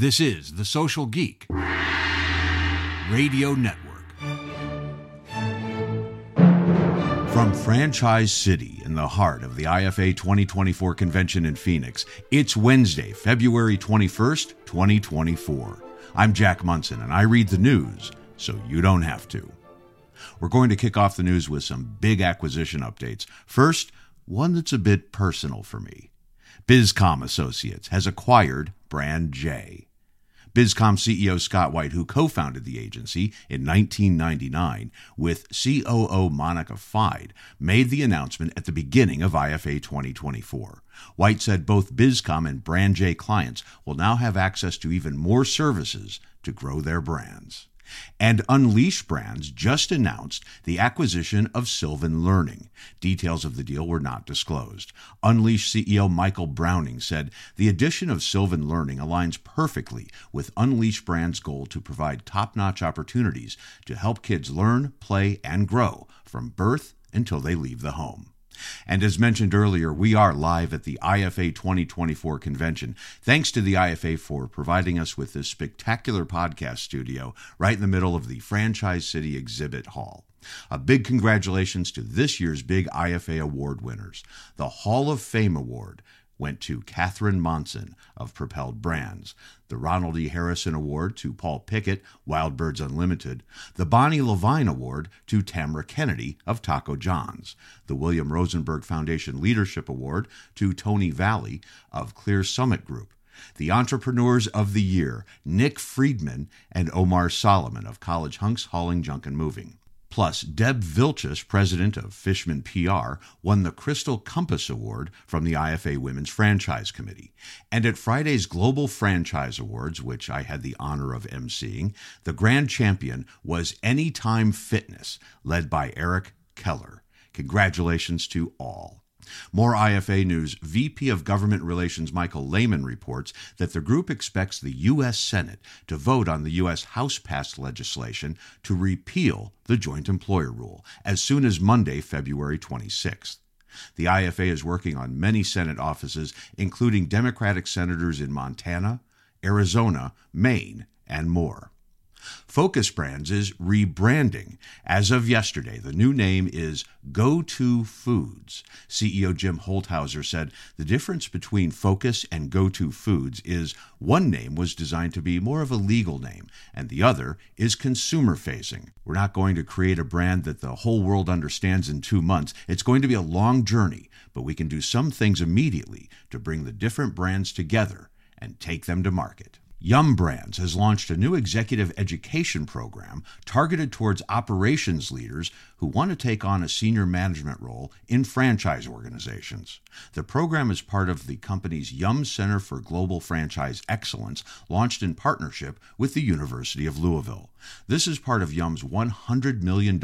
This is The Social Geek Radio Network. From Franchise City in the heart of the IFA 2024 convention in Phoenix, it's Wednesday, February 21st, 2024. I'm Jack Monson, and I read the news so you don't have to. We're going to kick off the news with some big acquisition updates. First, one that's a bit personal for me. Bizcom Associates has acquired Brand J. Bizcom CEO Scott White, who co founded the agency in 1999 with COO Monica Fide, made the announcement at the beginning of IFA 2024. White said both Bizcom and Brand J clients will now have access to even more services to grow their brands. And Unleash Brands just announced the acquisition of Sylvan Learning. Details of the deal were not disclosed. Unleash CEO Michael Browning said the addition of Sylvan Learning aligns perfectly with Unleash Brands' goal to provide top notch opportunities to help kids learn, play, and grow from birth until they leave the home. And as mentioned earlier, we are live at the IFA 2024 convention. Thanks to the IFA for providing us with this spectacular podcast studio right in the middle of the Franchise City Exhibit Hall. A big congratulations to this year's big IFA award winners. The Hall of Fame Award went to Catherine Monson of Propelled Brands, the Ronald E. Harrison Award to Paul Pickett, Wild Birds Unlimited, the Bonnie Levine Award to Tamara Kennedy of Taco John's, the William Rosenberg Foundation Leadership Award to Tony Valley of Clear Summit Group, the Entrepreneurs of the Year, Nick Friedman and Omar Soliman of College Hunks Hauling Junk and Moving. Plus, Deb Vilchis, president of Fishman PR, won the Crystal Compass Award from the IFA Women's Franchise Committee. And at Friday's Global Franchise Awards, which I had the honor of emceeing, the grand champion was Anytime Fitness, led by Eric Keller. Congratulations to all. More IFA news. VP of Government Relations Michael Layman reports that the group expects the U.S. Senate to vote on the U.S. House passed legislation to repeal the joint employer rule as soon as Monday, February 26th. The IFA is working on many Senate offices, including Democratic senators in Montana, Arizona, Maine, and more. Focus Brands is rebranding. As of yesterday, the new name is Go To Foods. CEO Jim Holthouser said the difference between Focus and Go To Foods is one name was designed to be more of a legal name, and the other is consumer facing. We're not going to create a brand that the whole world understands in two months. It's going to be a long journey, but we can do some things immediately to bring the different brands together and take them to market. Yum Brands has launched a new executive education program targeted towards operations leaders who want to take on a senior management role in franchise organizations. The program is part of the company's Yum Center for Global Franchise Excellence, launched in partnership with the University of Louisville. This is part of Yum's $100 million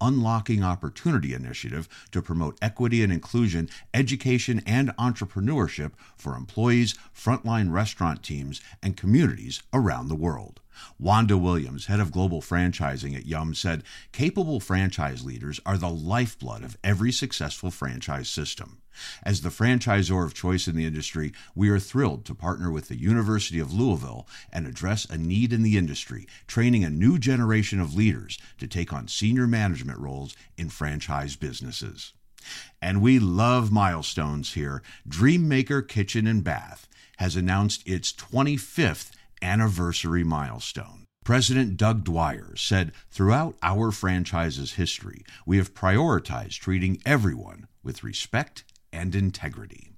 Unlocking Opportunity initiative to promote equity and inclusion, education, and entrepreneurship for employees, frontline restaurant teams, and communities around the world. Wanda Williams, head of global franchising at Yum, said capable franchise leaders are the lifeblood of every successful franchise system. As the franchisor of choice in the industry, we are thrilled to partner with the University of Louisville and address a need in the industry, training a new generation of leaders to take on senior management roles in franchise businesses. And we love milestones here. Dreammaker Kitchen and Bath has announced its 25th anniversary milestone. President Doug Dwyer said, Throughout our franchise's history, we have prioritized treating everyone with respect and integrity.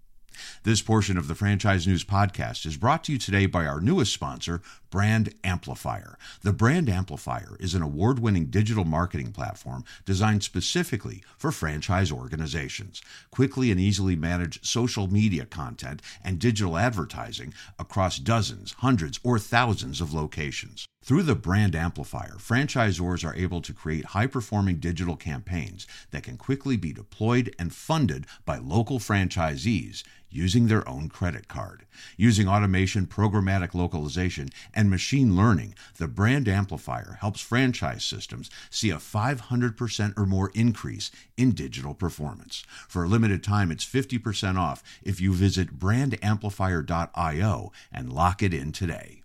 This portion of the Franchise News Podcast is brought to you today by our newest sponsor, Brand Amplifier. The Brand Amplifier is an award winning digital marketing platform designed specifically for franchise organizations. Quickly and easily manage social media content and digital advertising across dozens, hundreds, or thousands of locations. Through the Brand Amplifier, franchisors are able to create high performing digital campaigns that can quickly be deployed and funded by local franchisees using their own credit card. Using automation, programmatic localization, and machine learning, the Brand Amplifier helps franchise systems see a 500% or more increase in digital performance. For a limited time, it's 50% off if you visit brandamplifier.io and lock it in today.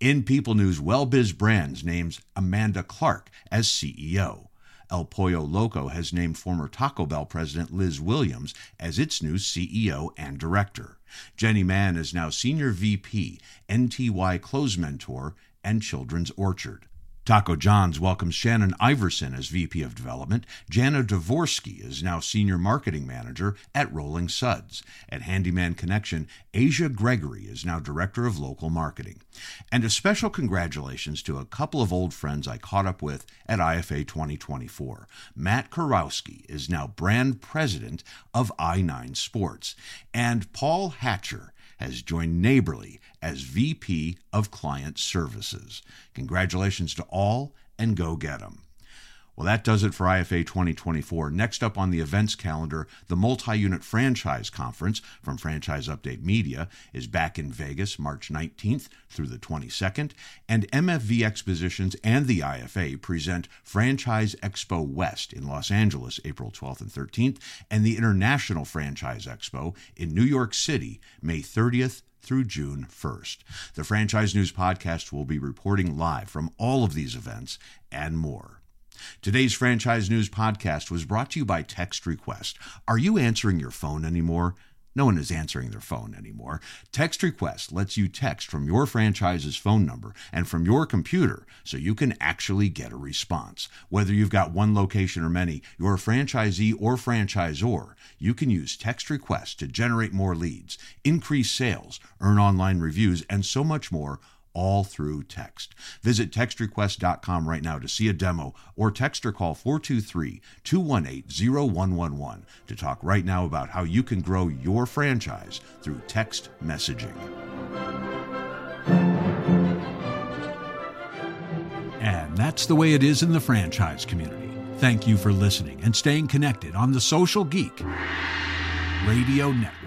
In People News, WellBiz Brands names Amanda Clark as CEO. El Pollo Loco has named former Taco Bell president Liz Williams as its new CEO and director. Jenny Mann is now Senior VP, NTY Clothes Mentor, and Children's Orchard. Taco John's welcomes Shannon Iverson as VP of Development. Jana Dvorsky is now Senior Marketing Manager at Rolling Suds. At Handyman Connection, Asia Gregory is now Director of Local Marketing. And a special congratulations to a couple of old friends I caught up with at IFA 2024. Matt Karowski is now Brand President of i9 Sports. And Paul Hatcher has joined Neighborly as VP of Client Services. Congratulations to all and go get them. Well, that does it for IFA 2024. Next up on the events calendar, the Multi Unit Franchise Conference from Franchise Update Media is back in Vegas March 19th through the 22nd, and MFV Expositions and the IFA present Franchise Expo West in Los Angeles April 12th and 13th, and the International Franchise Expo in New York City May 30th through June 1st. The Franchise News Podcast will be reporting live from all of these events and more. Today's Franchise News Podcast was brought to you by Text Request. Are you answering your phone anymore? No one is answering their phone anymore. Text Request lets you text from your franchise's phone number and from your computer so you can actually get a response. Whether you've got one location or many, you're a franchisee or franchisor, you can use Text Request to generate more leads, increase sales, earn online reviews, and so much more all through text. Visit textrequest.com right now to see a demo or text or call 423 218 0111 to talk right now about how you can grow your franchise through text messaging. And that's the way it is in the franchise community. Thank you for listening and staying connected on the Social Geek Radio Network.